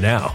now.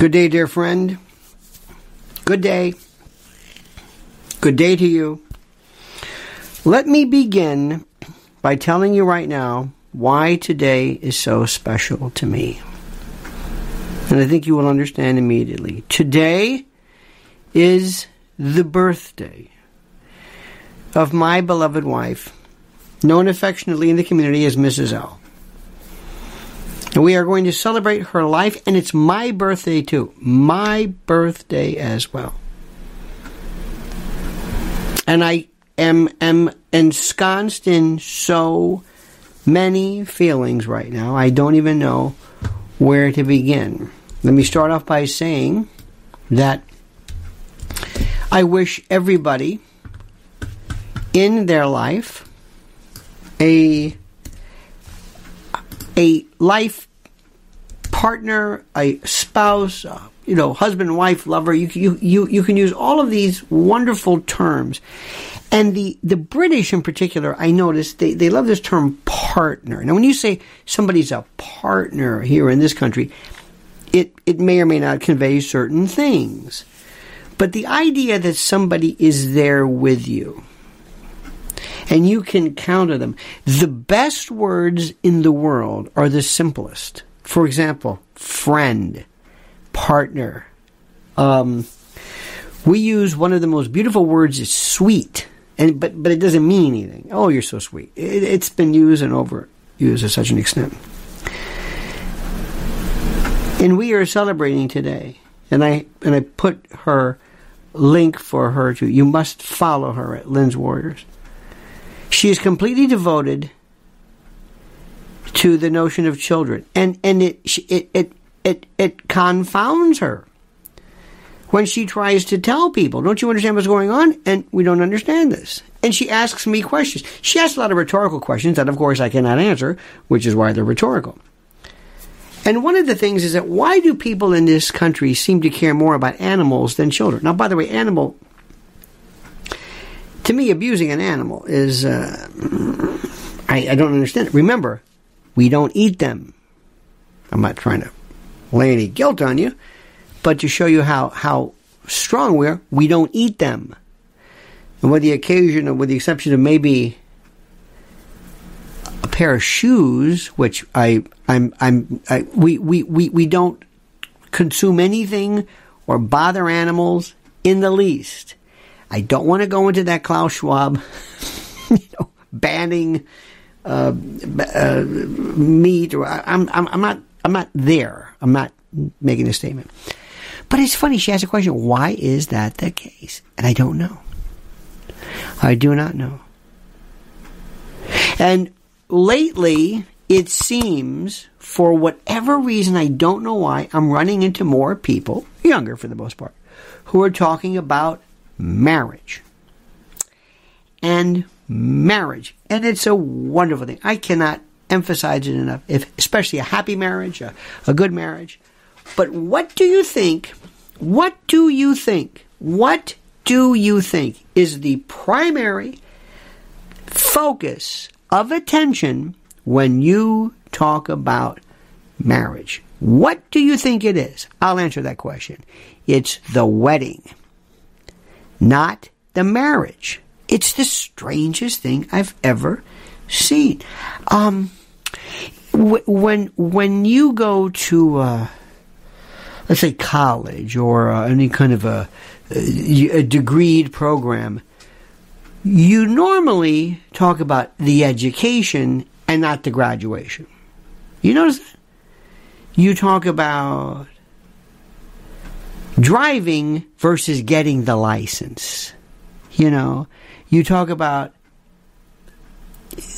Good day, dear friend. Good day. Good day to you. Let me begin by telling you right now why today is so special to me. And I think you will understand immediately. Today is the birthday of my beloved wife, known affectionately in the community as Mrs. L. And we are going to celebrate her life, and it's my birthday too. My birthday as well. And I am, am ensconced in so many feelings right now, I don't even know where to begin. Let me start off by saying that I wish everybody in their life a a life partner, a spouse, uh, you know, husband, wife, lover. You, you, you, you can use all of these wonderful terms. And the, the British in particular, I noticed they, they love this term partner. Now, when you say somebody's a partner here in this country, it, it may or may not convey certain things. But the idea that somebody is there with you and you can count on them, the best words in the world are the simplest. For example, friend, partner. Um, we use one of the most beautiful words is sweet, and but but it doesn't mean anything. Oh, you're so sweet. It, it's been used and overused to such an extent. And we are celebrating today. And I and I put her link for her to you must follow her at Lynn's Warriors. She is completely devoted to the notion of children. And and it it it it, it confounds her when she tries to tell people, don't you understand what's going on? And we don't understand this. And she asks me questions. She asks a lot of rhetorical questions that, of course, I cannot answer, which is why they're rhetorical. And one of the things is that why do people in this country seem to care more about animals than children? Now, by the way, animal, to me, abusing an animal is, uh, I, I don't understand it. Remember, we don't eat them. I'm not trying to lay any guilt on you, but to show you how, how strong we are, we don't eat them. And with the occasion, with the exception of maybe a pair of shoes, which I, I'm, I'm, I, we, we, we, we don't consume anything or bother animals in the least. I don't want to go into that Klaus Schwab, you know, banning uh, or I'm, I'm, I'm not, I'm not there. I'm not making a statement. But it's funny. She asked a question. Why is that the case? And I don't know. I do not know. And lately, it seems, for whatever reason, I don't know why, I'm running into more people, younger for the most part, who are talking about marriage. And marriage. And it's a wonderful thing. I cannot emphasize it enough, if, especially a happy marriage, a, a good marriage. But what do you think? What do you think? What do you think is the primary focus of attention when you talk about marriage? What do you think it is? I'll answer that question. It's the wedding, not the marriage. It's the strangest thing I've ever seen. Um, when when you go to uh, let's say college or uh, any kind of a, a degreed program, you normally talk about the education and not the graduation. You notice that? You talk about driving versus getting the license. You know, you talk about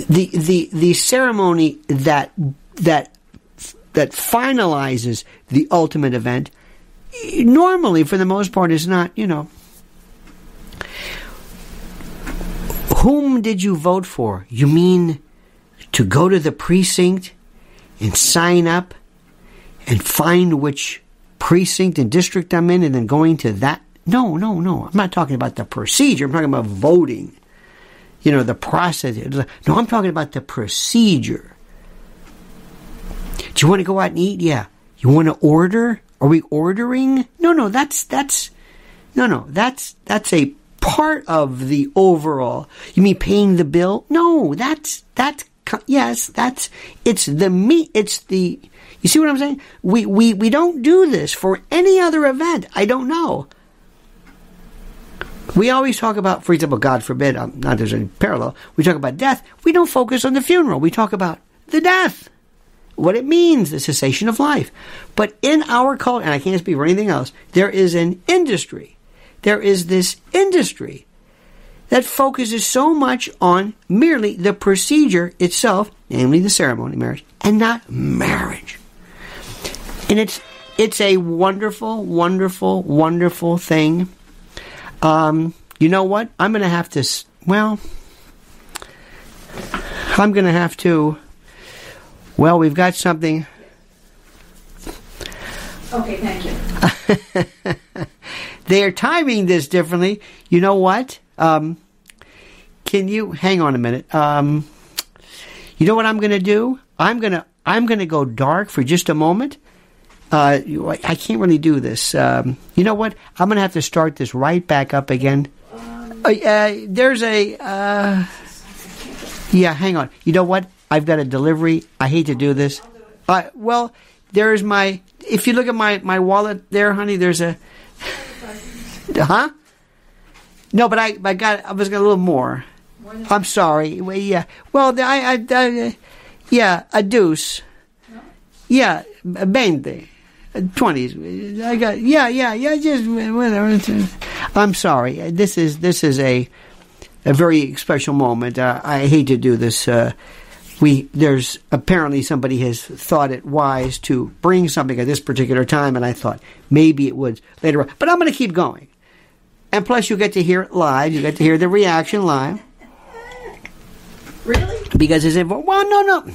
the the the ceremony that that that finalizes the ultimate event. Normally for the most part is not you know. Whom did you vote for? You mean to go to the precinct and sign up and find which precinct and district I'm in and then going to that no, no, no. I'm not talking about the procedure. I'm talking about voting. You know, the process. No, I'm talking about the procedure. Do you want to go out and eat? Yeah. You want to order? Are we ordering? No, no, that's, that's, no, no, that's, that's a part of the overall. You mean paying the bill? No, that's, that's, yes, that's, it's the me, it's the, you see what I'm saying? We, we, we don't do this for any other event. I don't know. We always talk about, for example, God forbid, um, not there's any parallel, we talk about death. We don't focus on the funeral. We talk about the death, what it means, the cessation of life. But in our culture, and I can't speak for anything else, there is an industry. There is this industry that focuses so much on merely the procedure itself, namely the ceremony, marriage, and not marriage. And it's it's a wonderful, wonderful, wonderful thing um, you know what? I'm going to have to, well, I'm going to have to Well, we've got something. Okay, thank you. They are timing this differently. You know what? Um, can you hang on a minute? Um, you know what I'm going to do? I'm going to I'm going to go dark for just a moment. Uh, I can't really do this. Um, you know what? I'm going to have to start this right back up again. Uh, uh, there's a. Uh, yeah, hang on. You know what? I've got a delivery. I hate to do this. Uh, well, there's my. If you look at my my wallet there, honey, there's a. Huh? No, but I I got I was got a little more. I'm sorry. Well, yeah. Well, I, I, I yeah, a deuce. Yeah, a veinte. Twenties. I got yeah, yeah, yeah. Just whatever. I'm sorry. This is this is a a very special moment. Uh, I hate to do this. Uh, we there's apparently somebody has thought it wise to bring something at this particular time, and I thought maybe it would later on. But I'm going to keep going. And plus, you get to hear it live. You get to hear the reaction live Really? because it's well, no, no,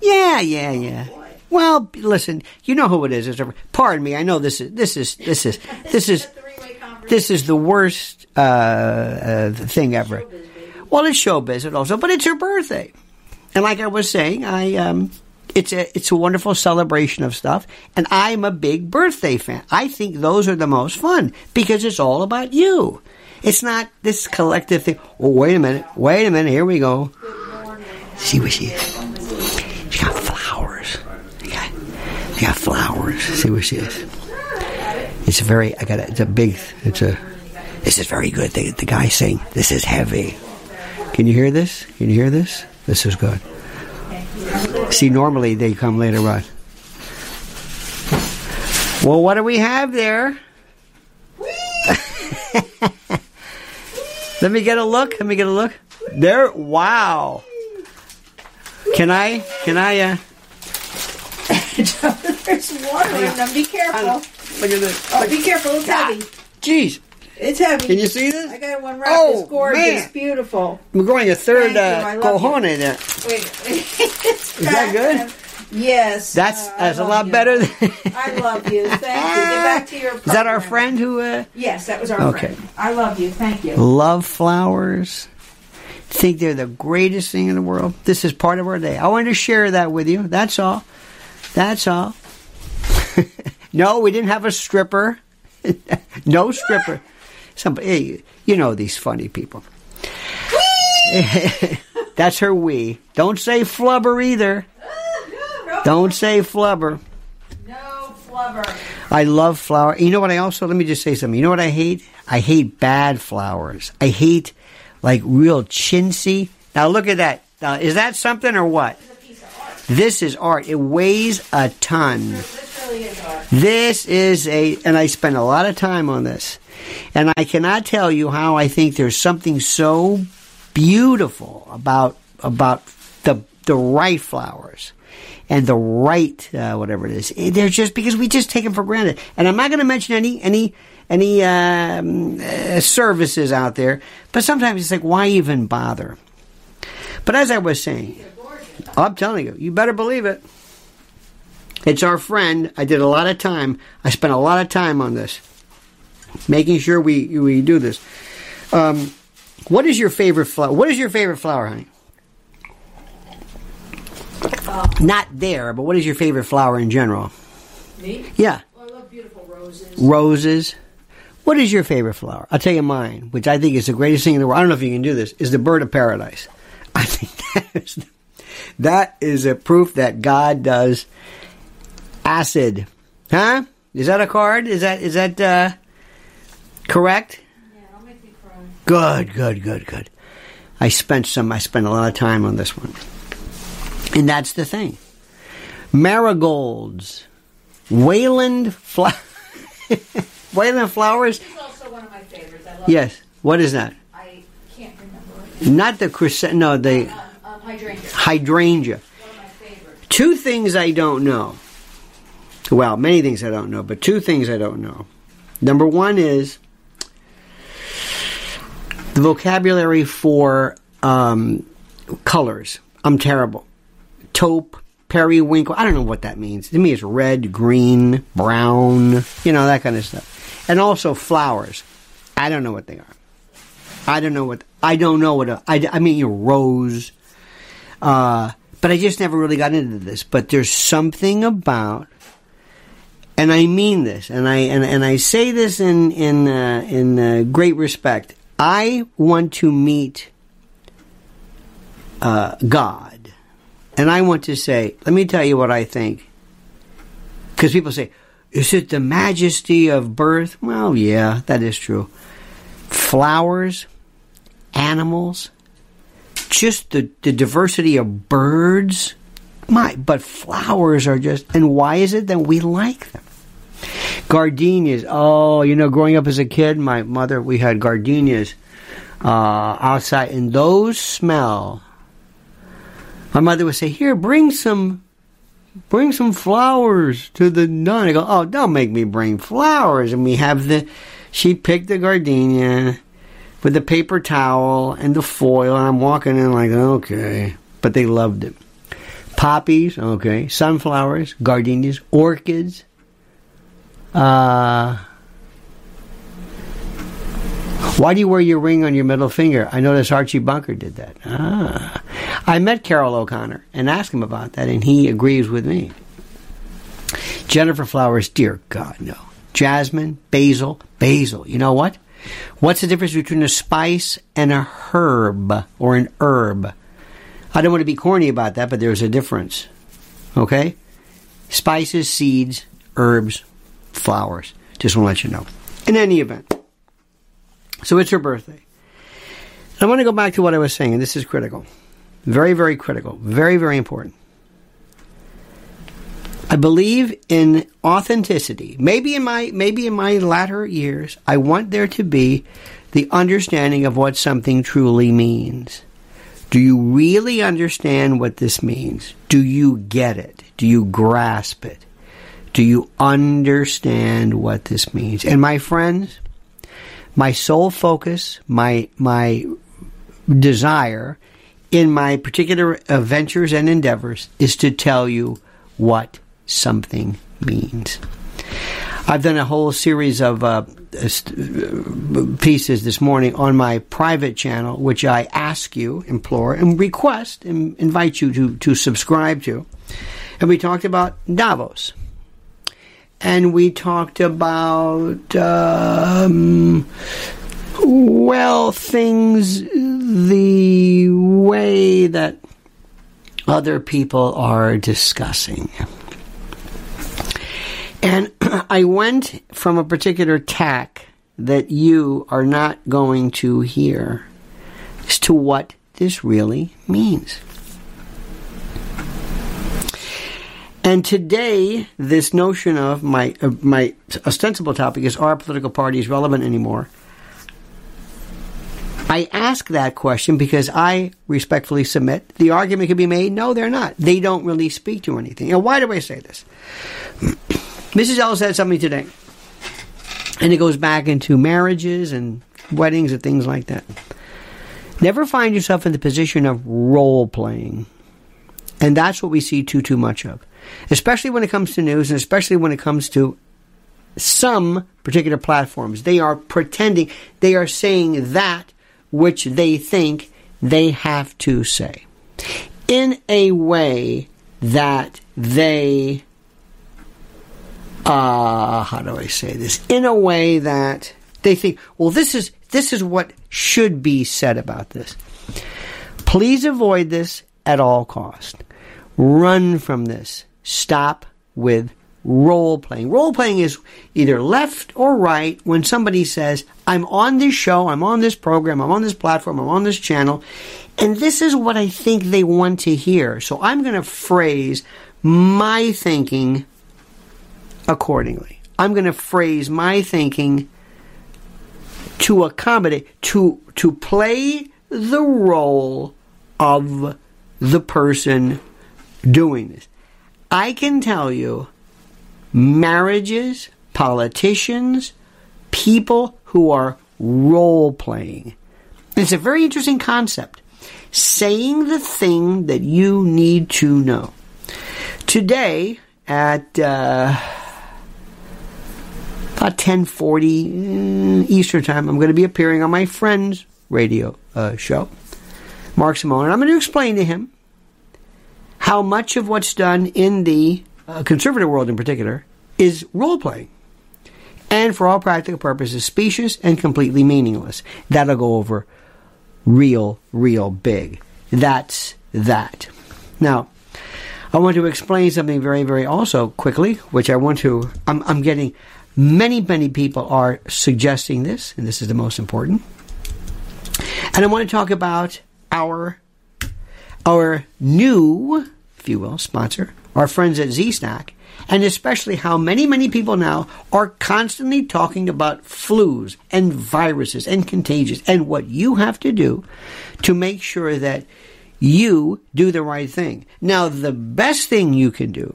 yeah, yeah, yeah. Well, listen, you know who it is. Pardon me. I know this is this is this is this is this is the worst uh, uh, thing ever. Well, it's showbiz it also, but it's her birthday, and like I was saying, I um, it's a it's a wonderful celebration of stuff, and I'm a big birthday fan. I think those are the most fun because it's all about you. It's not this collective thing. Oh, wait a minute, wait a minute. Here we go. See what she is. She got flowers. They got, they got flowers. See what she is. It's very. I got. A, it's a big. It's a. This is very good. The, the guy saying this is heavy. Can you hear this? Can you hear this? This is good. See, normally they come later on. Well, what do we have there? Let me get a look. Let me get a look. There. Wow. Can I? Can I? Uh, There's water in them. Be careful. look at this. Oh, be careful. It's heavy. Jeez. It's heavy. Can you see this? I got one wrapped. Oh, it's gorgeous. man. Beautiful. I'm growing a third Thank uh, cojones there. Wait. Is that good? Yes. That's Uh, that's a lot you. better. Than I love you. Thank you. Get back to your. Is that our friend who uh, Yes, that was our Okay. friend. I love you. Thank you. love flowers? Think they're the greatest thing in the world. This is part of our day. I wanted to share that with you. That's all. That's all. no, we didn't have a stripper. no stripper. Somebody, hey, you know these funny people. That's her we. Don't say flubber either. Don't say flubber. No flubber. I love flower. You know what I also let me just say something. You know what I hate? I hate bad flowers. I hate like real chintzy. Now look at that. Now, is that something or what? This is art. It weighs a ton. This is a, and I spent a lot of time on this. And I cannot tell you how I think there's something so beautiful about, about the, the right flowers and the right, uh, whatever it is. They're just, because we just take them for granted. And I'm not going to mention any, any, any, um, uh, services out there, but sometimes it's like, why even bother? But as I was saying, I'm telling you, you better believe it. It's our friend. I did a lot of time. I spent a lot of time on this, making sure we we do this. Um, what is your favorite flower? What is your favorite flower, honey? Not there, but what is your favorite flower in general? Me? Yeah, Oh, I love beautiful roses. roses. What is your favorite flower? I'll tell you mine, which I think is the greatest thing in the world. I don't know if you can do this. Is the bird of paradise? I think that is, that is a proof that God does acid. Huh? Is that a card? Is that is that uh, correct? Yeah, I'll make you cry. Good, good, good, good. I spent some. I spent a lot of time on this one, and that's the thing. Marigolds, Wayland flower, Wayland flowers. It's also one of my favorites. I love Yes. What is that? I can't remember. Not the crescent. No, the um, hydrangea. hydrangea. One of my favorites. Two things I don't know. Well, many things I don't know, but two things I don't know. Number one is the vocabulary for um, colors. I'm terrible. Taupe, periwinkle. I don't know what that means. To me, it's red, green, brown, you know, that kind of stuff. And also flowers. I don't know what they are. I don't know what, I don't know what, a, I, I mean, your rose. Uh, but I just never really got into this. But there's something about, and I mean this, and I, and, and I say this in, in, uh, in uh, great respect. I want to meet uh, God. And I want to say, let me tell you what I think. Because people say, is it the majesty of birth? Well, yeah, that is true. Flowers, animals, just the, the diversity of birds. My, but flowers are just, and why is it that we like them? Gardenias. Oh, you know, growing up as a kid, my mother, we had gardenias uh, outside, and those smell my mother would say, "Here, bring some, bring some flowers to the nun." I go, "Oh, don't make me bring flowers." And we have the, she picked the gardenia with the paper towel and the foil, and I'm walking in like, okay, but they loved it. Poppies, okay, sunflowers, gardenias, orchids. Uh, why do you wear your ring on your middle finger? I noticed Archie Bunker did that. Ah. I met Carroll O'Connor and asked him about that, and he agrees with me. Gennifer Flowers, dear God, no. Jasmine, basil, basil. You know what? What's the difference between a spice and a herb or an herb? I don't want to be corny about that, but there's a difference. Okay? Spices, seeds, herbs, flowers. Just want to let you know. In any event. So it's her birthday. I want to go back to what I was saying, and this is critical. Very, very critical. Very, very important. I believe in authenticity. Maybe in my maybe in my latter years, I want there to be the understanding of what something truly means. Do you really understand what this means? Do you get it? Do you grasp it? Do you understand what this means? And my friends, my sole focus, my my desire in my particular ventures and endeavors is to tell you what something means. I've done a whole series of uh, pieces this morning on my private channel, which I ask you, implore, and request, and invite you to, to subscribe to. And we talked about Davos and we talked about um, well things the way that other people are discussing. And I went from a particular tack that you are not going to hear as to what this really means. And today, this notion of my uh, my ostensible topic is: Are political parties relevant anymore? I ask that question because I respectfully submit the argument can be made: No, they're not. They don't really speak to anything. And why do I say this? Mrs. L said something today, and it goes back into marriages and weddings and things like that. Never find yourself in the position of role playing. And that's what we see too too much of especially when it comes to news and especially when it comes to some particular platforms. They are pretending, they are saying that which they think they have to say in a way that they, uh, how do I say this? In a way that they think, well, this is, this is what should be said about this. Please avoid this at all cost. Run from this stop with role playing. Role playing is either left or right when somebody says, I'm on this show, I'm on this program, I'm on this platform, I'm on this channel, and this is what I think they want to hear. So I'm going to phrase my thinking accordingly. I'm going to phrase my thinking to accommodate, to, to play the role of the person doing this. I can tell you marriages, politicians, people who are role playing. It's a very interesting concept. Saying the thing that you need to know. today at uh, about 10:40 Eastern time, I'm going to be appearing on my friend's radio uh, show, Mark Simone, and I'm going to explain to him how much of what's done in the uh, conservative world, in particular, is role playing. And for all practical purposes, specious and completely meaningless. That'll go over real, real big. That's that. Now, I want to explain something very, very also quickly, which I want to. I'm, I'm getting many, many people are suggesting this, and this is the most important. And I want to talk about our our new, if you will, sponsor, our friends at ZStack, and especially how many, many people now are constantly talking about flus and viruses and contagious and what you have to do to make sure that you do the right thing. Now, the best thing you can do,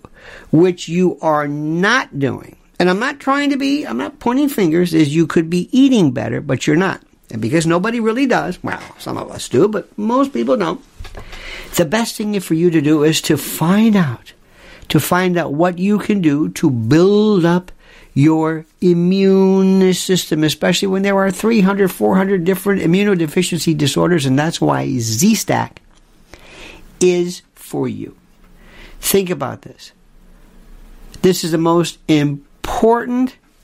which you are not doing, and I'm not trying to be, I'm not pointing fingers, is you could be eating better, but you're not. And because nobody really does, well, some of us do, but most people don't. The best thing for you to do is to find out, to find out what you can do to build up your immune system, especially when there are 300, 400 different immunodeficiency disorders, and that's why Z-Stack is for you. Think about this. This is the most important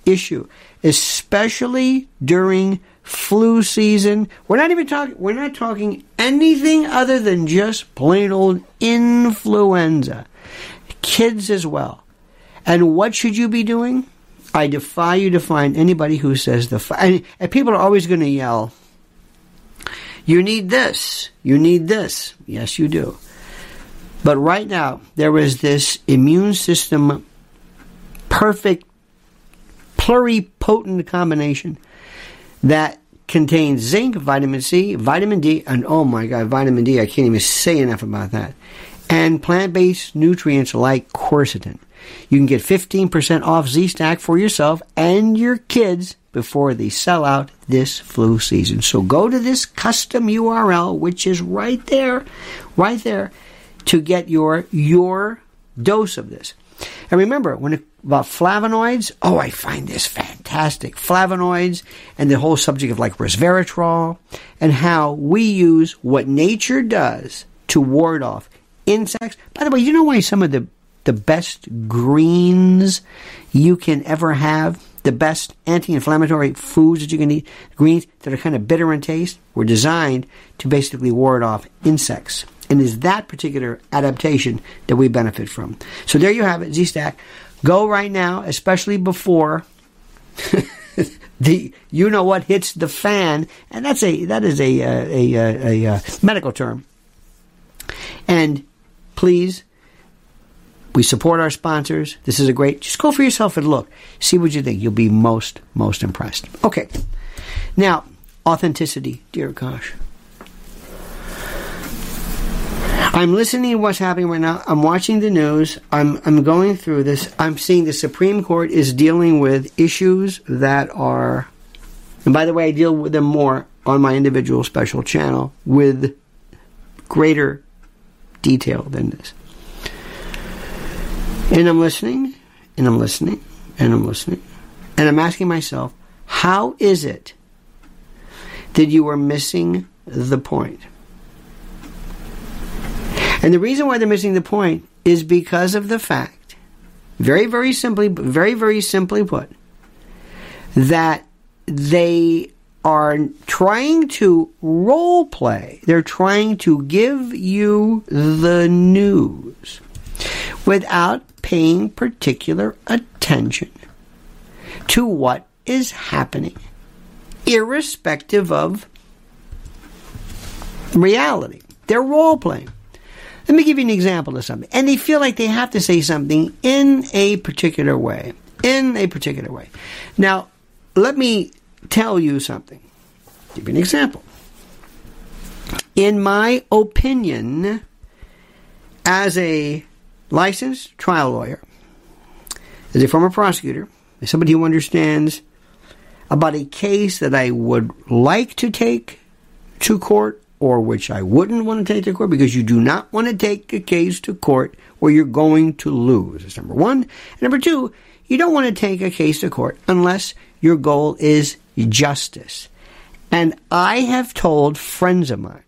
issue, especially during flu season. We're not even talking we're not talking anything other than just plain old influenza. Kids as well. And what should you be doing? I defy you to find anybody who says the and, and people are always going to yell you need this. You need this. Yes, you do. But right now, there is this immune system perfect, pluripotent combination that contains zinc, vitamin C, vitamin D, and oh my god, vitamin D, I can't even say enough about that. And plant based nutrients like quercetin. You can get 15% off Z Stack for yourself and your kids before they sell out this flu season. So go to this custom URL, which is right there, right there, to get your your dose of this. And remember, when it, about flavonoids, oh, I find this fantastic. Flavonoids and the whole subject of like resveratrol and how we use what nature does to ward off insects. By the way, you know why some of the the best greens you can ever have, the best anti-inflammatory foods that you can eat, greens that are kind of bitter in taste, were designed to basically ward off insects and is that particular adaptation that we benefit from. So there you have it, Z-Stack. Go right now, especially before the you know what hits the fan, and that's a that is a uh, a, uh, a, a, a medical term. And please, we support our sponsors. This is a great. Just go for yourself and look, see what you think. You'll be most most impressed. Okay, now authenticity, dear gosh. I'm listening to what's happening right now. I'm watching the news. I'm I'm going through this. I'm seeing the Supreme Court is dealing with issues that are and by the way, I deal with them more on my individual special channel with greater detail than this. And I'm listening, and I'm listening, and I'm listening. And I'm asking myself, how is it that you are missing the point? And the reason why they're missing the point is because of the fact, very, very simply, very, very simply put, that they are trying to role play. They're trying to give you the news without paying particular attention to what is happening, irrespective of reality. They're role playing. Let me give you an example of something. And they feel like they have to say something in a particular way. In a particular way. Now, let me tell you something. Give you an example. In my opinion, as a licensed trial lawyer, as a former prosecutor, as somebody who understands about a case that I would like to take to court or which I wouldn't want to take to court because you do not want to take a case to court where you're going to lose. That's number one. And number two, you don't want to take a case to court unless your goal is justice. And I have told friends of mine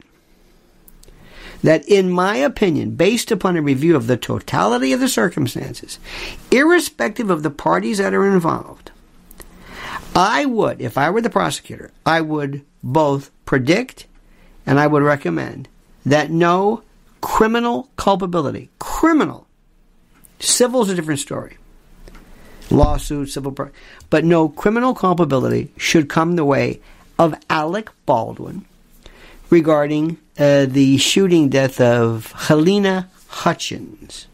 that, in my opinion, based upon a review of the totality of the circumstances, irrespective of the parties that are involved, I would, if I were the prosecutor, I would both predict and I would recommend that no criminal culpability, criminal, civil is a different story, lawsuit, civil, but no criminal culpability should come the way of Alec Baldwin regarding uh, the shooting death of Halyna Hutchins,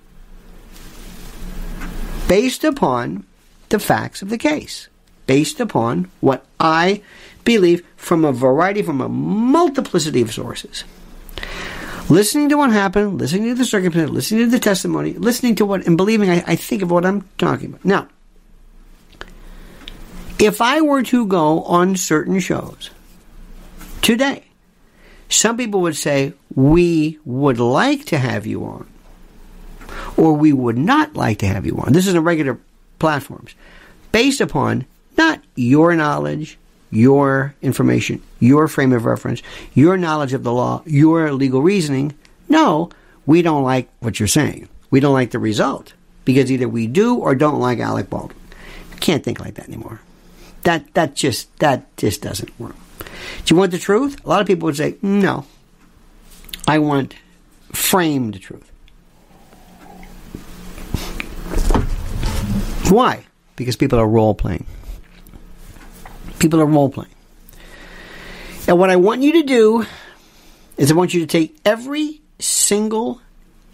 based upon the facts of the case, based upon what I believe from a variety, from a multiplicity of sources. Listening to what happened, listening to the circumstance, listening to the testimony, listening to what, and believing I, I think of what I'm talking about. Now, if I were to go on certain shows today, some people would say, We would like to have you on, or we would not like to have you on. This is on regular platforms, based upon not your knowledge, your information, your frame of reference, your knowledge of the law, your legal reasoning. No, we don't like what you're saying. We don't like the result because either we do or don't like Alec Baldwin. Can't think like that anymore. That that just that just doesn't work. Do you want the truth? A lot of people would say, no. I want framed truth. Why? Because people are role playing. People are role playing. And what I want you to do is I want you to take every single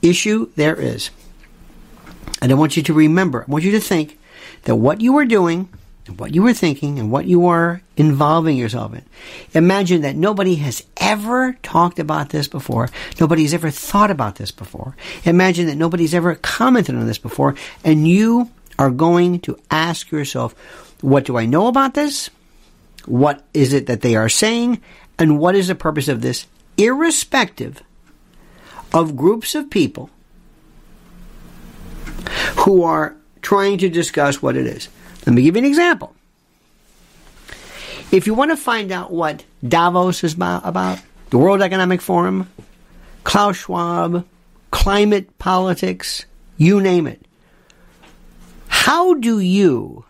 issue there is. And I want you to remember, I want you to think that what you are doing and what you were thinking and what you are involving yourself in. Imagine that nobody has ever talked about this before. Nobody's ever thought about this before. Imagine that nobody's ever commented on this before. And you are going to ask yourself, what do I know about this? What is it that they are saying? And what is the purpose of this? Irrespective of groups of people who are trying to discuss what it is. Let me give you an example. If you want to find out what Davos is about, the World Economic Forum, Klaus Schwab, climate politics, you name it. How do you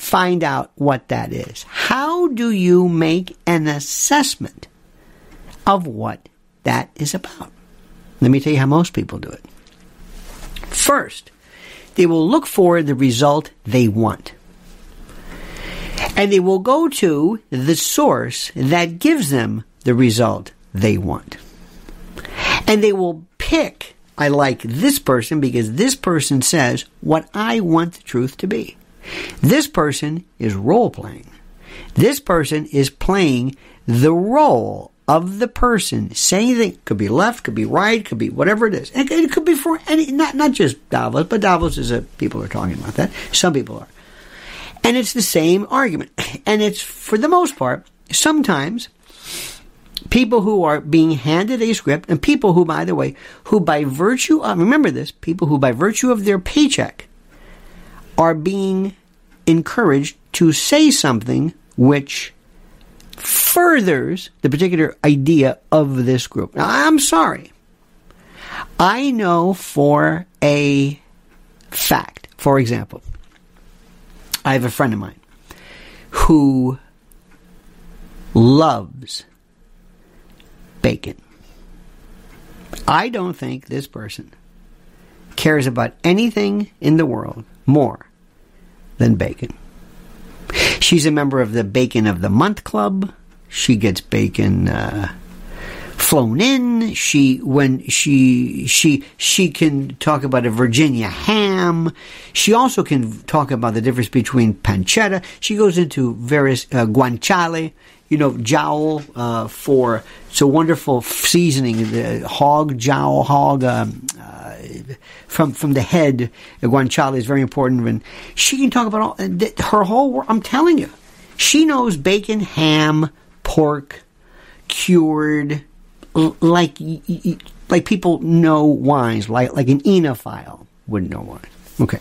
find out what that is? How do you make an assessment of what that is about? Let me tell you how most people do it. First, they will look for the result they want and they will go to the source that gives them the result they want. And they will pick, I like this person because this person says what I want the truth to be. This person is role playing. This person is playing the role of the person saying that could be left, could be right, could be whatever it is. It, it could be for any, not, not just Davos, but Davos is a, people are talking about that. Some people are. And it's the same argument. And it's, for the most part, sometimes people who are being handed a script and people who, by the way, who by virtue of, remember this, people who by virtue of their paycheck are being encouraged to say something which furthers the particular idea of this group. Now, I'm sorry. I know for a fact, for example, I have a friend of mine who loves bacon. I don't think this person cares about anything in the world more than bacon. She's a member of the Bacon of the Month Club. She gets bacon uh, flown in. She when she she she can talk about a Virginia ham. She also can talk about the difference between pancetta. She goes into various uh, guanciale, you know, jowl uh, for it's a wonderful seasoning. The hog jowl hog um, uh, from from the head. Guanciale is very important, and she can talk about all her whole. I'm telling you, she knows bacon, ham, pork, cured like like people know wines, like like an enophile would know wine. Okay.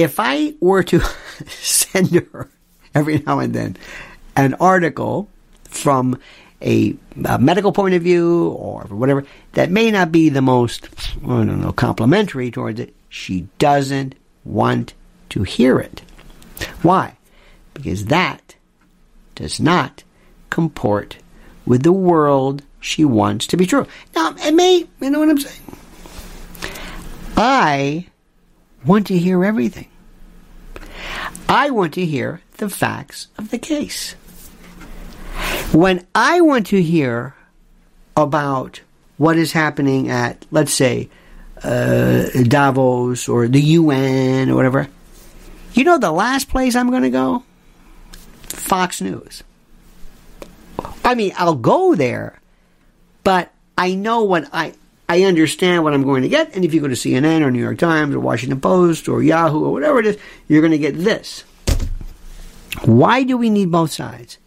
If I were to send her every now and then an article from a, a medical point of view or whatever that may not be the most I don't know complimentary towards it, she doesn't want to hear it. Why? Because that does not comport with the world she wants to be true. Now, it may, you know what I'm saying? I want to hear everything. I want to hear the facts of the case. When I want to hear about what is happening at, let's say, uh, Davos or the UN or whatever, you know the last place I'm going to go? Fox News. I mean, I'll go there, but I know what I I understand what I'm going to get. And if you go to CNN or New York Times or Washington Post or Yahoo or whatever it is, you're going to get this. Why do we need both sides?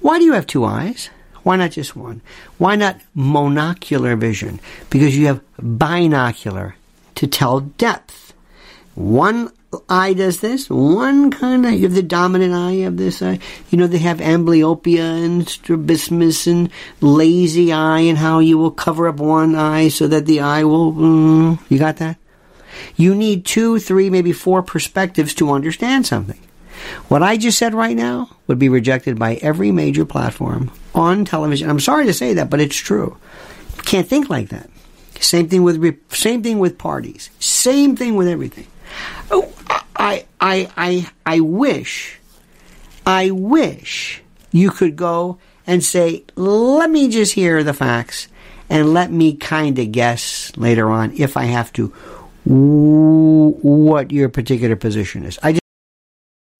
Why do you have two eyes? Why not just one? Why not monocular vision? Because you have binocular to tell depth. One eye does this, one kind of, you have the dominant eye of this eye. You know, they have amblyopia and strabismus and lazy eye and how you will cover up one eye so that the eye will, mm, you got that? You need two, three, maybe four perspectives to understand something. What I just said right now would be rejected by every major platform on television. I'm sorry to say that, but it's true. Can't think like that. Same thing with same thing with parties. Same thing with everything. Oh, I I I I wish I wish you could go and say, "Let me just hear the facts and let me kind of guess later on if I have to what your particular position is." I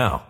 now.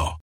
now.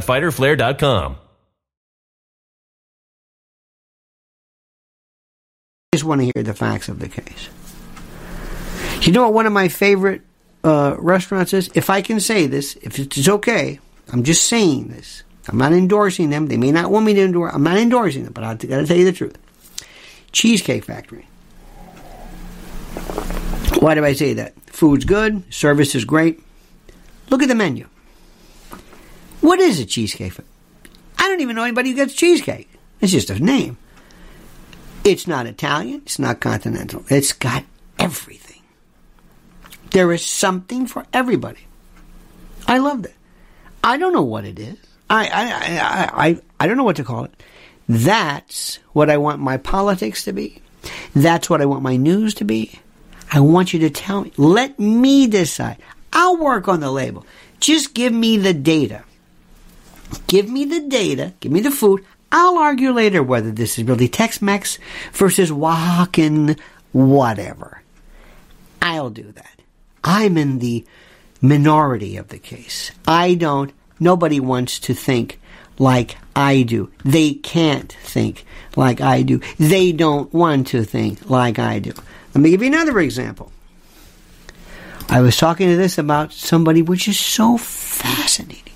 www.fighterflare.com. I just want to hear the facts of the case. You know what one of my favorite uh, restaurants is? If I can say this, if it's okay, I'm just saying this. I'm not endorsing them. They may not want me to endorse. I'm not endorsing them, but I've got to tell you the truth. Cheesecake Factory. Why do I say that? Food's good, service is great. Look at the menu. What is a cheesecake? I don't even know anybody who gets cheesecake. It's just a name. It's not Italian. It's not continental. It's got everything. There is something for everybody. I love that. I don't know what it is. I, I, I, I, I don't know what to call it. That's what I want my politics to be. That's what I want my news to be. I want you to tell me. Let me decide. I'll work on the label. Just give me the data. Give me the data. Give me the food. I'll argue later whether this is really Tex-Mex versus Oaxacan whatever. I'll do that. I'm in the minority of the case. I don't, nobody wants to think like I do. They can't think like I do. They don't want to think like I do. Let me give you another example. I was talking to this about somebody which is so fascinating.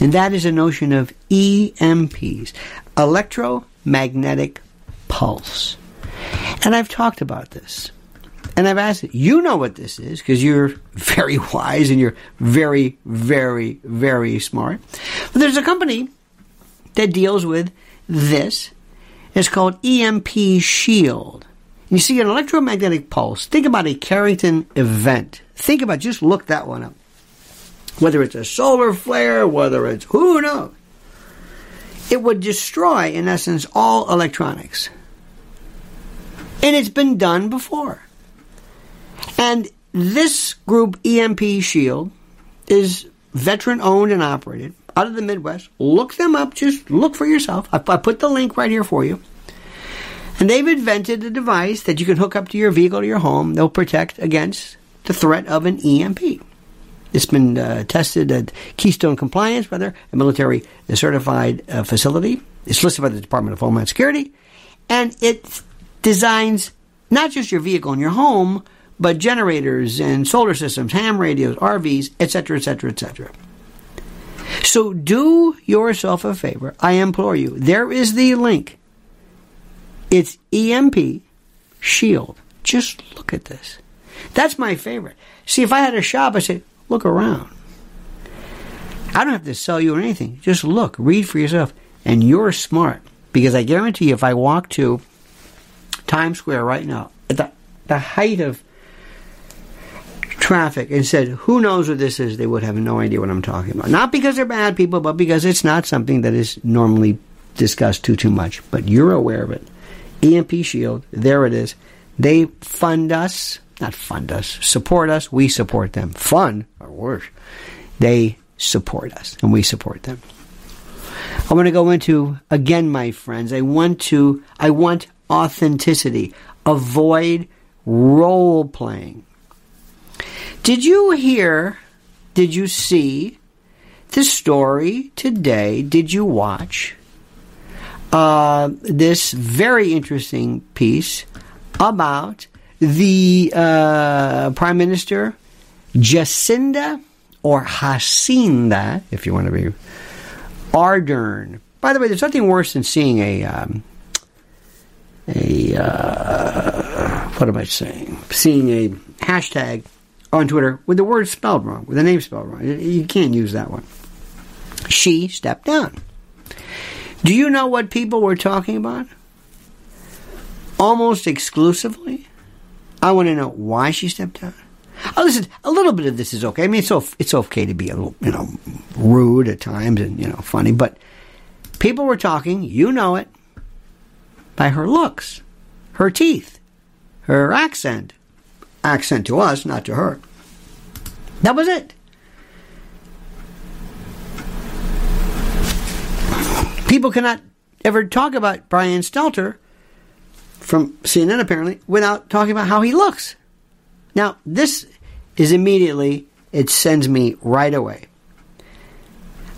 And that is a notion of EMPs, electromagnetic pulse. And I've talked about this. And I've asked you know what this is because you're very wise and you're very, very, very smart. But there's a company that deals with this. It's called EMP Shield. You see an electromagnetic pulse. Think about a Carrington event. Think about, just look that one up. Whether it's a solar flare, whether it's, who knows? It would destroy, in essence, all electronics. And it's been done before. And this group, EMP Shield, is veteran owned and operated out of the Midwest. Look them up. Just look for yourself. I, I put the link right here for you. And they've invented a device that you can hook up to your vehicle or your home. They'll protect against the threat of an EMP. It's been uh, tested at Keystone Compliance, rather, a military certified uh, facility. It's listed by the Department of Homeland Security. And it designs not just your vehicle and your home, but generators and solar systems, ham radios, RVs, etc., etc., etc. So do yourself a favor. I implore you. There is the link. It's EMP Shield. Just look at this. That's my favorite. See, if I had a shop, I say, look around. I don't have to sell you or anything. Just look, read for yourself. And you're smart. Because I guarantee you, if I walk to Times Square right now, at the, the height of traffic, and said, who knows what this is, they would have no idea what I'm talking about. Not because they're bad people, but because it's not something that is normally discussed too, too much. But you're aware of it. EMP Shield, there it is. They fund us, not fund us, support us, we support them. Fund, or worse, they support us, and we support them. I want to go into again, my friends. I want to. I want authenticity. Avoid role playing. Did you hear? Did you see the story today? Did you watch uh, this very interesting piece about the uh, Prime Minister Jacinda or Hacinda, if you want to be Ardern. By the way, there's nothing worse than seeing a um, a uh, what am I saying? Seeing a hashtag on Twitter with the word spelled wrong, with the name spelled wrong. You can't use that one. She stepped down. Do you know what people were talking about? Almost exclusively. I want to know why she stepped down. Oh, listen, a little bit of this is okay. I mean, it's o- it's okay to be a little, you know, rude at times and you know funny, but people were talking. You know it by her looks, her teeth, her accent. Accent to us, not to her. That was it. People cannot ever talk about Brian Stelter from CNN apparently without talking about how he looks. Now, this is immediately, it sends me right away.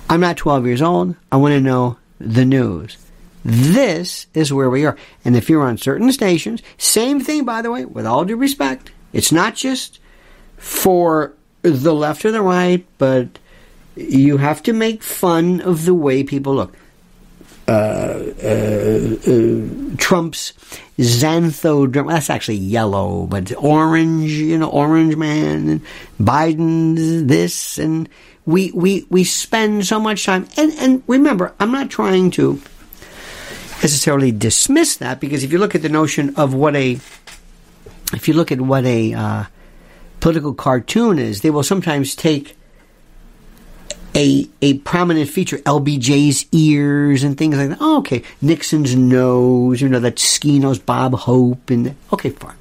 I'm not 12 years old. I want to know the news. This is where we are. And if you're on certain stations, same thing, by the way, with all due respect. It's not just for the left or the right, but you have to make fun of the way people look. Trump's xantho, that's actually yellow, but orange, you know, orange man, and Biden's this, and we, we, we spend so much time, and, and remember, I'm not trying to necessarily dismiss that, because if you look at the notion of what a, if you look at what a, uh, political cartoon is, they will sometimes take a a prominent feature, LBJ's ears and things like that. Oh, okay, Nixon's nose, you know, that ski nose, Bob Hope, and okay, fine.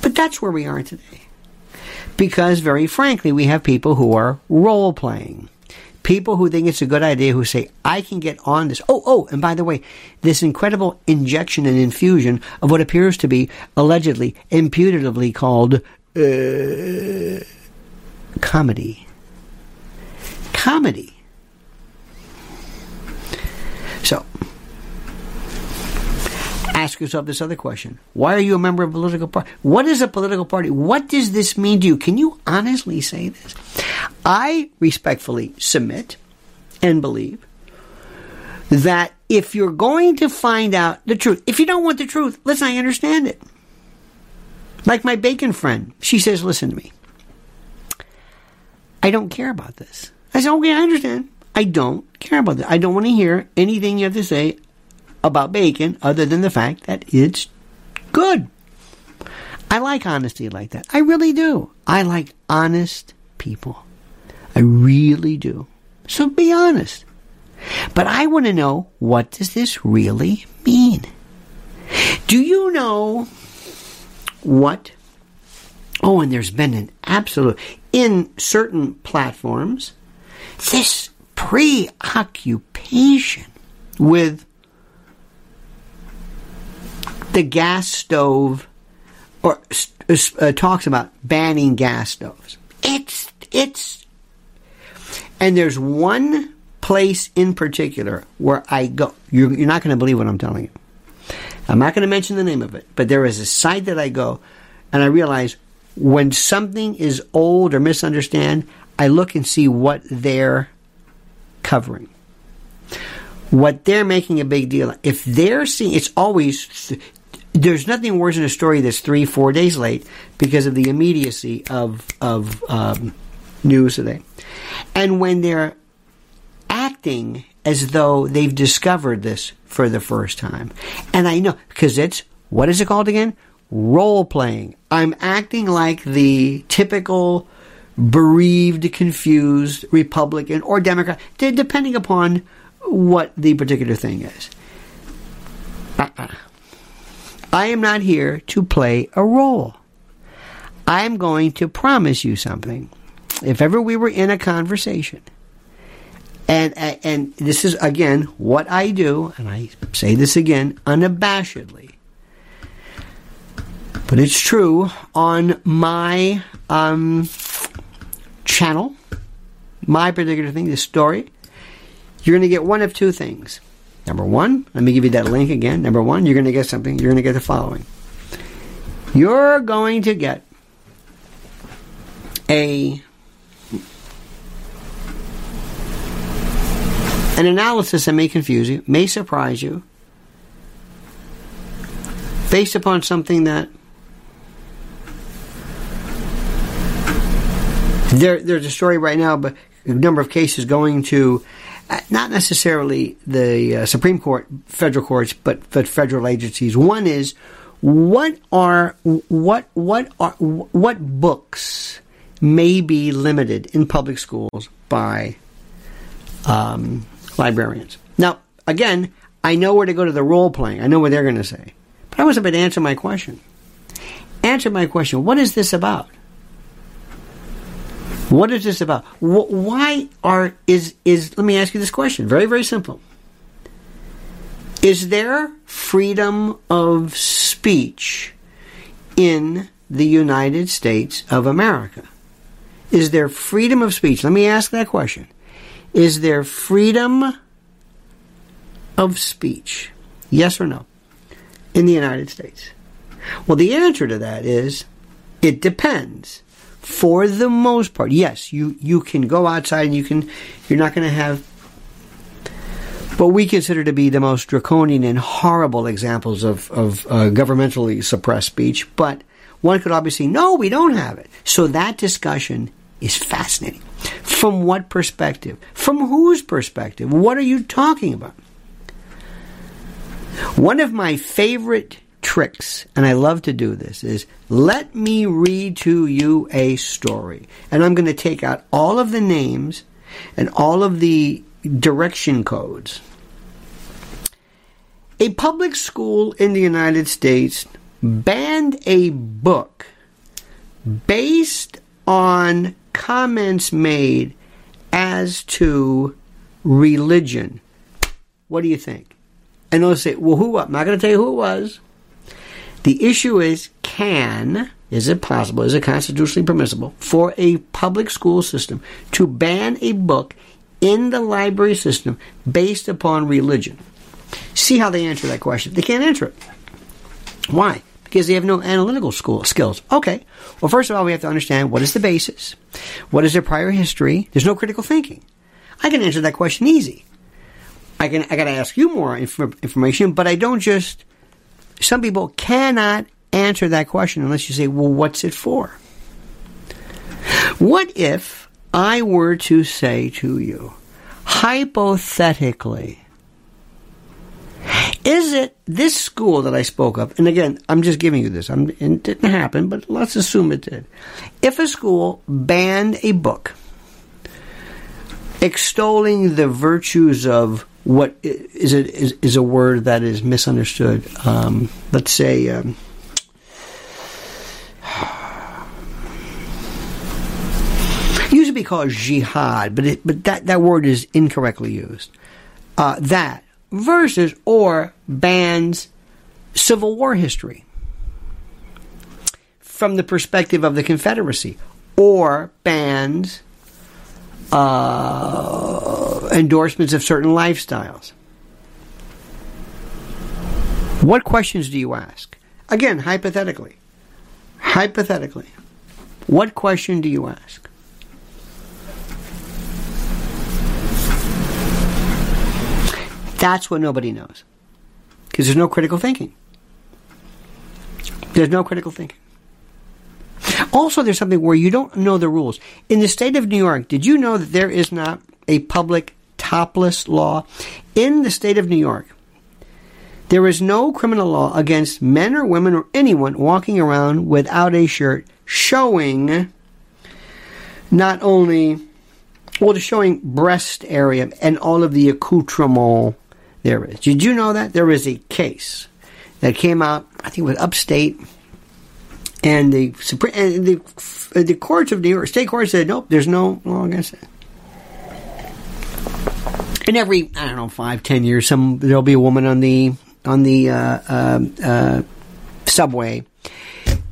But that's where we are today, because very frankly, we have people who are role playing. People who think it's a good idea who say, I can get on this. Oh, oh, and by the way, this incredible injection and infusion of what appears to be allegedly, imputatively called uh, comedy comedy. So, ask yourself this other question. Why are you a member of a political party? What is a political party? What does this mean to you? Can you honestly say this? I respectfully submit and believe that if you're going to find out the truth, if you don't want the truth, let's not understand it. Like my bacon friend, she says, listen to me. I don't care about this. I said, okay, I understand. I don't care about that. I don't want to hear anything you have to say about bacon other than the fact that it's good. I like honesty like that. I really do. I like honest people. I really do. So be honest. But I want to know what does this really mean? Do you know what? Oh, and there's been an absolute in certain platforms this preoccupation with the gas stove or uh, talks about banning gas stoves. It's it's and there's one place in particular where I go. You're, you're not going to believe what I'm telling you. I'm not going to mention the name of it, but there is a site that I go, and I realize when something is old or misunderstood, I look and see what they're covering. What they're making a big deal. If they're seeing, it's always, there's nothing worse than a story that's three, four days late because of the immediacy of, of um, news today. And when they're acting as though they've discovered this for the first time. And I know, because it's, what is it called again? Role playing. I'm acting like the typical bereaved, confused Republican or Democrat, depending upon what the particular thing is. Uh-uh. I am not here to play a role. I am going to promise you something. If ever we were in a conversation, and and this is again what I do, and I say this again unabashedly, but it's true on my um, channel, my particular thing, this story, you're going to get one of two things. Number one, let me give you that link again. Number one, you're going to get something. You're going to get the following. You're going to get a an analysis that may confuse you, may surprise you, based upon something that There, there's a story right now, but a number of cases going to uh, not necessarily the uh, Supreme Court, federal courts, but but federal agencies. One is What are what what are what books may be limited in public schools by um, librarians? Now, again, I know where to go to the role playing. I know what they're going to say, but I was about to answer my question. Answer my question. What is this about? What is this about? Why are is is? Let me ask you this question. Very very simple. Is there freedom of speech in the United States of America? Is there freedom of speech? Let me ask that question. Is there freedom of speech? Yes or no? In the United States? Well, the answer to that is it depends. For the most part, yes, you, you can go outside and you can, you're not going to have what we consider to be the most draconian and horrible examples of, of uh, governmentally suppressed speech, but one could obviously, no, we don't have it. So that discussion is fascinating. From what perspective? From whose perspective? What are you talking about? One of my favorite tricks, and I love to do this, is let me read to you a story. And I'm going to take out all of the names and all of the direction codes. A public school in the United States banned a book based on comments made as to religion. What do you think? And they'll say, well, who? I'm not going to tell you who it was. The issue is can, is it possible, is it constitutionally permissible for a public school system to ban a book in the library system based upon religion? See how they answer that question. They can't answer it. Why? Because they have no analytical school skills. Okay. Well, first of all, we have to understand what is the basis, what is their prior history. There's no critical thinking. I can answer that question easy. I can. I got to ask you more inf- information, but I don't just. Some people cannot answer that question unless you say, "Well, what's it for?" What if I were to say to you, hypothetically, is it this school that I spoke of? And again, I'm just giving you this. I'm, it didn't happen, but let's assume it did. If a school banned a book extolling the virtues of what is it is, is a word that is misunderstood. Um, let's say. Um, used to be called jihad, but it, but that, that word is incorrectly used. Uh, that versus or bans Civil War history from the perspective of the Confederacy, or bans uh, endorsements of certain lifestyles. What questions do you ask? Again, hypothetically. Hypothetically. What question do you ask? That's what nobody knows. Because there's no critical thinking. There's no critical thinking. Also, there's something where you don't know the rules. In the state of New York, did you know that there is not a public topless law? In the state of New York, there is no criminal law against men or women or anyone walking around without a shirt showing not only, well, showing breast area and all of the accoutrement there is. Did you know that? There is a case that came out, I think it was upstate, and the Supreme, and the, the courts of New York, state courts said, nope, there's no law against it. And every, I don't know, five, ten years, some there'll be a woman on the on the uh, uh, uh, subway.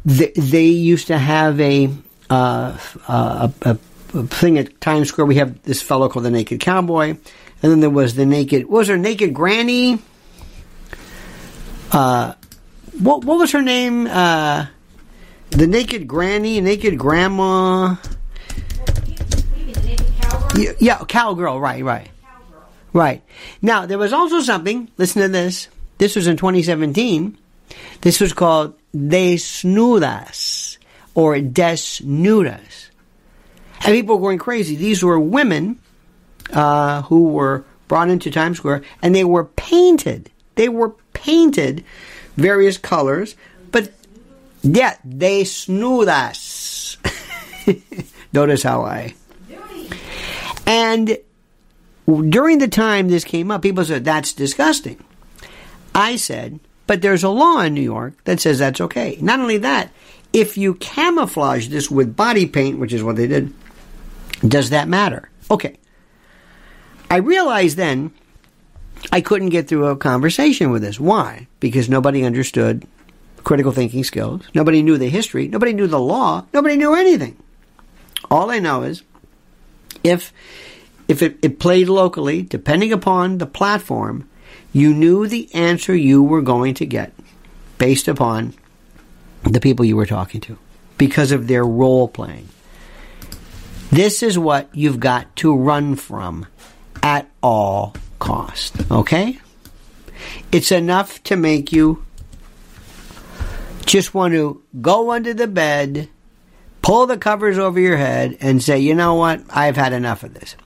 They, they, used to have a, uh, a, a, thing at Times Square. We have this fellow called the Naked Cowboy and then there was the naked. Was her naked granny? Uh, what what was her name? Uh, the naked granny, naked grandma. Yeah, yeah, cowgirl. Right, right, right. Now there was also something. Listen to this. This was in 2017. This was called desnudas or desnudas, and people were going crazy. These were women uh, who were brought into Times Square, and they were painted. They were painted various colors Yeah, desnudas. Notice how I. And during the time this came up, people said, that's disgusting. I said, but there's a law in New York that says that's okay. Not only that, if you camouflage this with body paint, which is what they did, does that matter? Okay. I realized then I couldn't get through a conversation with this. Why? Because nobody understood critical thinking skills. Nobody knew the history. Nobody knew the law. Nobody knew anything. All I know is if if it, it played locally, depending upon the platform, you knew the answer you were going to get based upon the people you were talking to because of their role playing. This is what you've got to run from at all cost. Okay? It's enough to make you just want to go under the bed, pull the covers over your head, and say, you know what? I've had enough of this.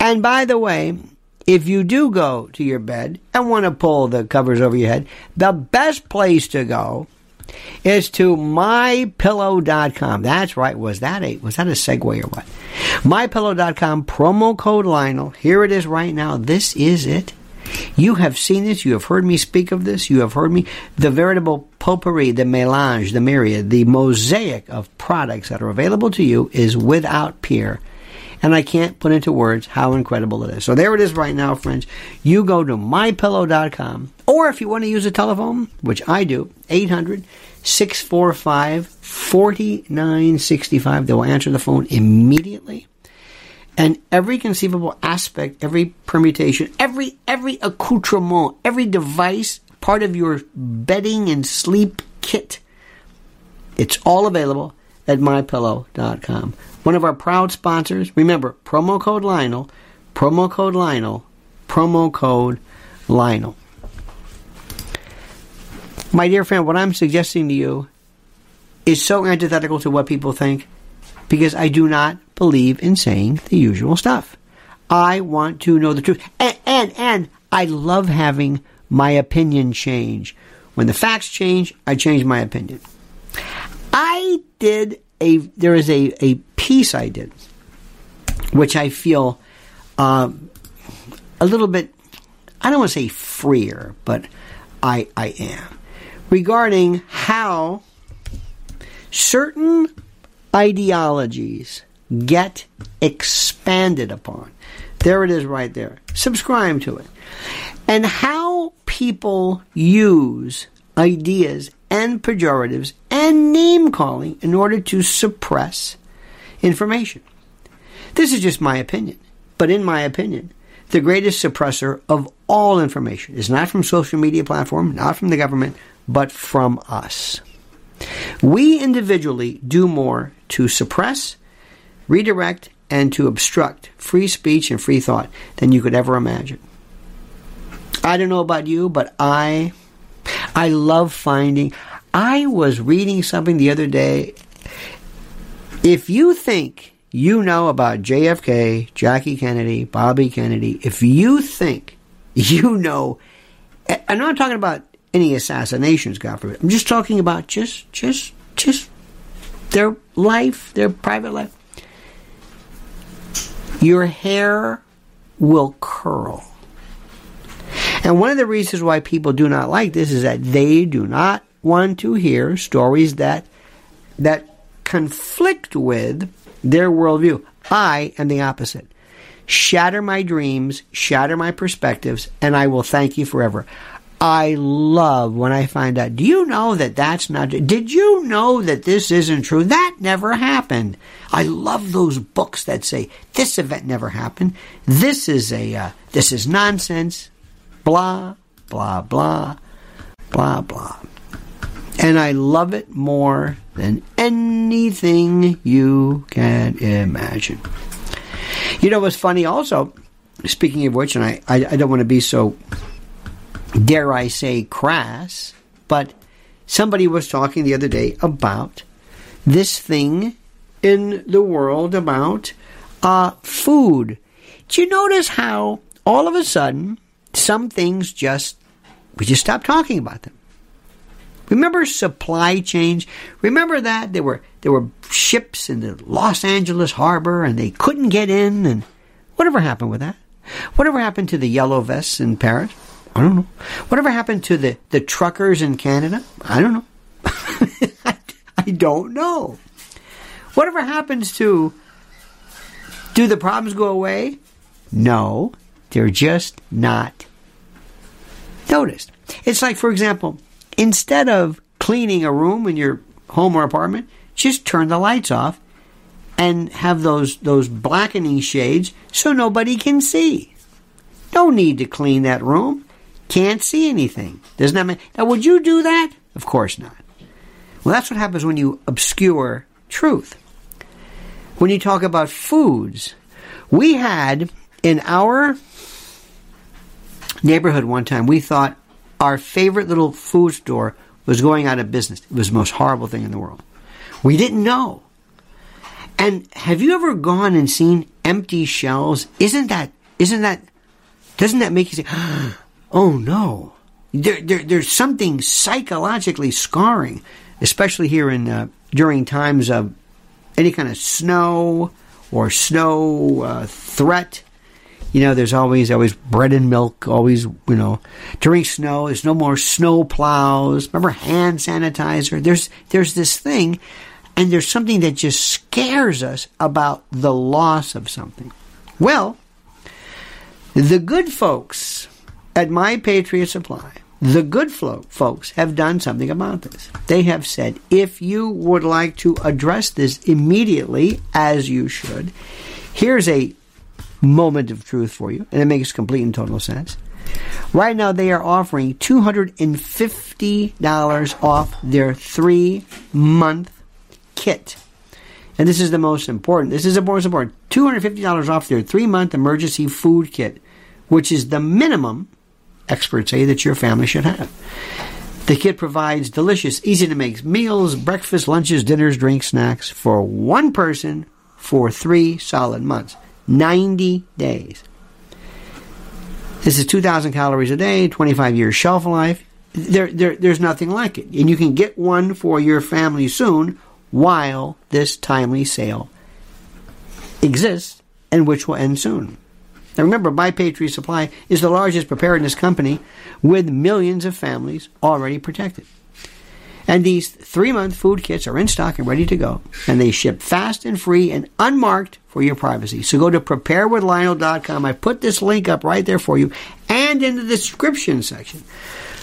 And by the way, if you do go to your bed and want to pull the covers over your head, the best place to go is to mypillow.com. That's right. Was that a was that a segue or what? Mypillow.com promo code Lionel. Here it is right now. This is it. You have seen this. You have heard me speak of this. You have heard me. The veritable potpourri, the melange, the myriad, the mosaic of products that are available to you is without peer. And I can't put into words how incredible it is. So there it is right now, friends. You go to mypillow.com, or if you want to use a telephone, which I do, 800 645 4965. They will answer the phone immediately and every conceivable aspect, every permutation, every every accoutrement, every device, part of your bedding and sleep kit. It's all available at mypillow.com. One of our proud sponsors. Remember, promo code Lionel, promo code Lionel, promo code Lionel. My dear friend, what I'm suggesting to you is so antithetical to what people think because I do not believe in saying the usual stuff. I want to know the truth. And, and, and I love having my opinion change. When the facts change, I change my opinion. I did a, there is a, a piece I did, which I feel um, a little bit, I don't want to say freer, but I, I am, regarding how certain ideologies get expanded upon. There it is right there. Subscribe to it. And how people use ideas and pejoratives and name calling in order to suppress information. This is just my opinion. But in my opinion, the greatest suppressor of all information is not from social media platform, not from the government, but from us. We individually do more to suppress, redirect, and to obstruct free speech and free thought than you could ever imagine. I don't know about you, but I I love finding I was reading something the other day. If you think you know about JFK, Jackie Kennedy, Bobby Kennedy, if you think you know I'm not talking about any assassinations, God forbid. I'm just talking about just just just their life, their private life. Your hair will curl. And one of the reasons why people do not like this is that they do not want to hear stories that that conflict with their worldview. I am the opposite. Shatter my dreams, shatter my perspectives, and I will thank you forever. I love when I find out. Do you know that that's not? Did you know that this isn't true? That never happened. I love those books that say this event never happened. This is a uh, this is nonsense. Blah blah blah blah blah. And I love it more than anything you can imagine. You know what's funny also? Speaking of which, and I, I, I don't want to be so dare I say, crass, but somebody was talking the other day about this thing in the world about uh, food. Do you notice how all of a sudden some things just we just stopped talking about them? Remember supply chains? Remember that there were there were ships in the Los Angeles harbor and they couldn't get in and whatever happened with that? Whatever happened to the yellow vests in Paris? I don't know. Whatever happened to the, the truckers in Canada? I don't know. I, I don't know. Whatever happens to do the problems go away? No, they're just not noticed. It's like, for example, instead of cleaning a room in your home or apartment, just turn the lights off and have those those blackening shades so nobody can see. No need to clean that room. Can't see anything. Doesn't that mean now would you do that? Of course not. Well that's what happens when you obscure truth. When you talk about foods, we had in our neighborhood one time we thought our favorite little food store was going out of business. It was the most horrible thing in the world. We didn't know. And have you ever gone and seen empty shelves? Isn't that isn't that doesn't that make you say, "Oh no"? There, there, there's something psychologically scarring, especially here in uh, during times of any kind of snow or snow uh, threat. You know, there's always always bread and milk. Always, you know, during snow, there's no more snow plows. Remember hand sanitizer? There's there's this thing and there's something that just scares us about the loss of something. Well, the good folks at My Patriot Supply, the good folks have done something about this. They have said, if you would like to address this immediately, as you should, here's a moment of truth for you, and it makes complete and total sense. Right now, they are offering $250 off their three month kit. And this is the most important. This is the most important. $250 off their three month emergency food kit, which is the minimum, experts say, that your family should have. The kit provides delicious, easy to make meals, breakfast, lunches, dinners, drinks, snacks for one person for three solid months 90 days. This is 2,000 calories a day, 25 years shelf life. There, there, there's nothing like it. And you can get one for your family soon while this timely sale exists and which will end soon. Now remember, My Patriot Supply is the largest preparedness company with millions of families already protected. And these three month food kits are in stock and ready to go. And they ship fast and free and unmarked for your privacy. So go to preparewithlionel.com. I put this link up right there for you and in the description section.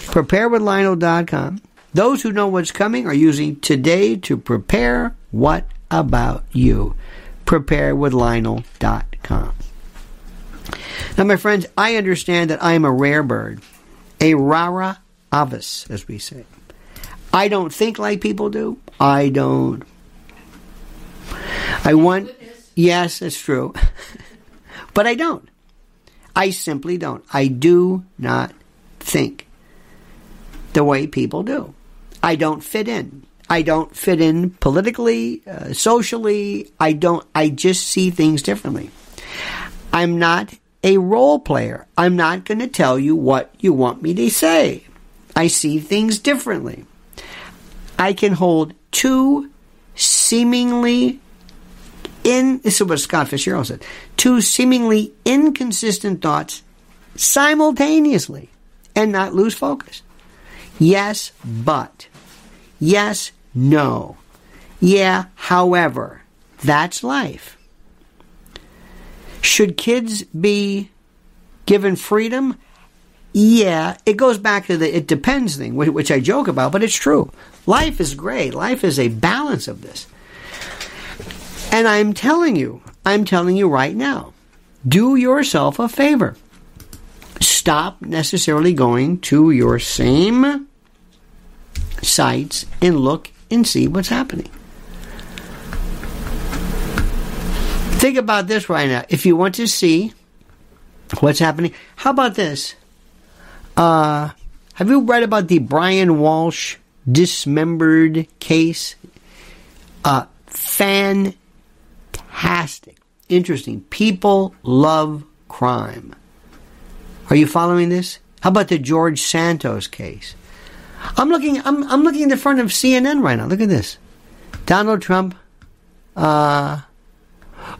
Preparewithlionel.com. Those who know what's coming are using today to prepare what about you. Preparewithlionel.com. Now, my friends, I understand that I am a rare bird, a rara avis, as we say. I don't think like people do. I don't. I want. Yes, it's true. but I don't. I simply don't. I do not think the way people do. I don't fit in. I don't fit in politically, uh, socially. I don't. I just see things differently. I'm not a role player. I'm not going to tell you what you want me to say. I see things differently. I can hold two seemingly in this is what Scott Fitzgerald said. Two seemingly inconsistent thoughts simultaneously and not lose focus. Yes, but. Yes, no. Yeah, however. That's life. Should kids be given freedom? Yeah, it goes back to the it depends thing, which I joke about, but it's true. Life is great. Life is a balance of this. And I'm telling you, I'm telling you right now, do yourself a favor. Stop necessarily going to your same sites and look and see what's happening. Think about this right now. If you want to see what's happening, how about this? Uh, have you read about the Brian Walshe dismembered case? Uh, fantastic. Interesting. People love crime. Are you following this? How about the George Santos case? I'm looking. I'm, I'm looking in the front of CNN right now. Look at this. Donald Trump. Uh,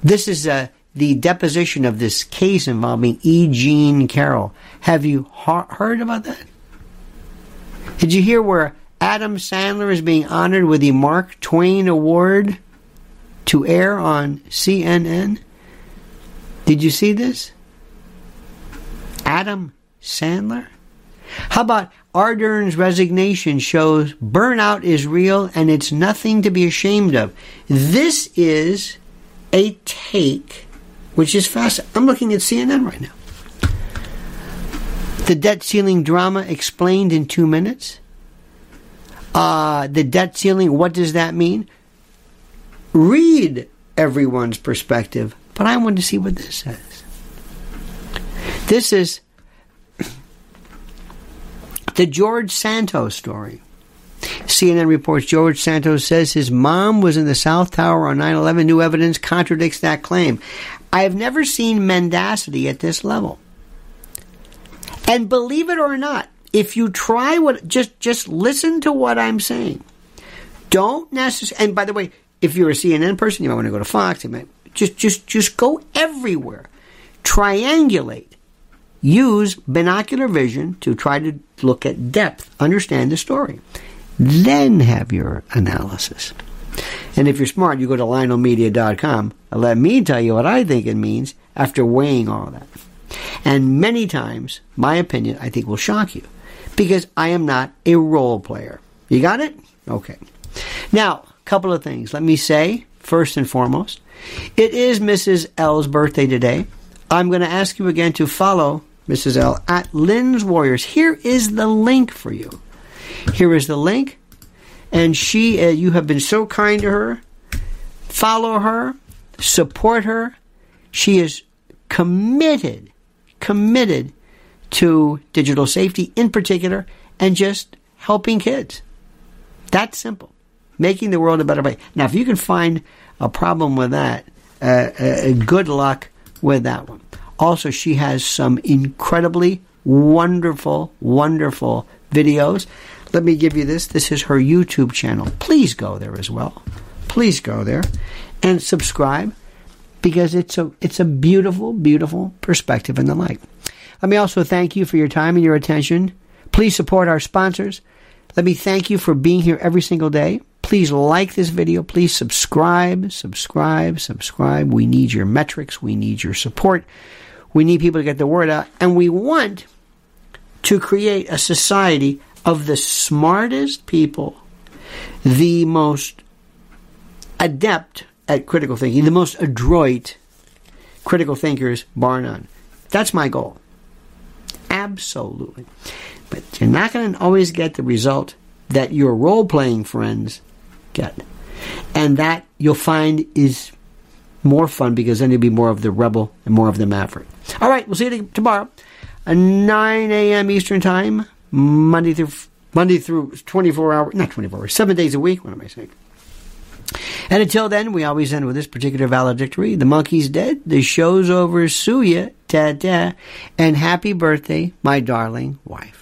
this is uh, the deposition of this case involving E. Jean Carroll. Have you ha- heard about that? Did you hear where Adam Sandler is being honored with the Mark Twain Award to air on CNN? Did you see this? Adam Sandler? How about Ardern's resignation shows burnout is real and it's nothing to be ashamed of. This is a take which is fast. I'm looking at CNN right now. The debt ceiling drama explained in two minutes. Uh, the debt ceiling, what does that mean? Read everyone's perspective, but I want to see what this says. This is the George Santos story. CNN reports George Santos says his mom was in the South Tower on 9 11. New evidence contradicts that claim. I have never seen mendacity at this level. And believe it or not, if you try what, just, just listen to what I'm saying. Don't necessarily, and by the way, if you're a CNN person, you might want to go to Fox, you might, just, just, just go everywhere. Triangulate use binocular vision to try to look at depth, understand the story. Then have your analysis. And if you're smart, you go to lionelmedia.com and let me tell you what I think it means after weighing all that. And many times, my opinion, I think, will shock you because I am not a role player. You got it? Okay. Now, a couple of things. Let me say, first and foremost, it is Mrs. L's birthday today. I'm going to ask you again to follow Mrs. L, at Lynn's Warriors. Here is the link for you. Here is the link. And she, uh, you have been so kind to her. Follow her, support her. She is committed, committed to digital safety in particular and just helping kids. That's simple. Making the world a better place. Now, if you can find a problem with that, uh, uh, good luck with that one. Also, she has some incredibly wonderful, wonderful videos. Let me give you this. This is her YouTube channel. Please go there as well. Please go there and subscribe because it's a it's a beautiful, beautiful perspective and the like. Let me also thank you for your time and your attention. Please support our sponsors. Let me thank you for being here every single day. Please like this video. Please subscribe, subscribe, subscribe. We need your metrics. We need your support. We need people to get the word out. And we want to create a society of the smartest people, the most adept at critical thinking, the most adroit critical thinkers, bar none. That's my goal. Absolutely. But you're not going to always get the result that your role playing friends get. And that you'll find is more fun because then you'll be more of the rebel and more of the maverick. All right, we'll see you tomorrow, at 9 a.m. Eastern Time, Monday through Monday through 24 hours, not 24 hours, seven days a week. What am I saying? And until then, we always end with this particular valedictory. The monkey's dead. The show's over. Sue ya. Ta ta. And happy birthday, my darling wife.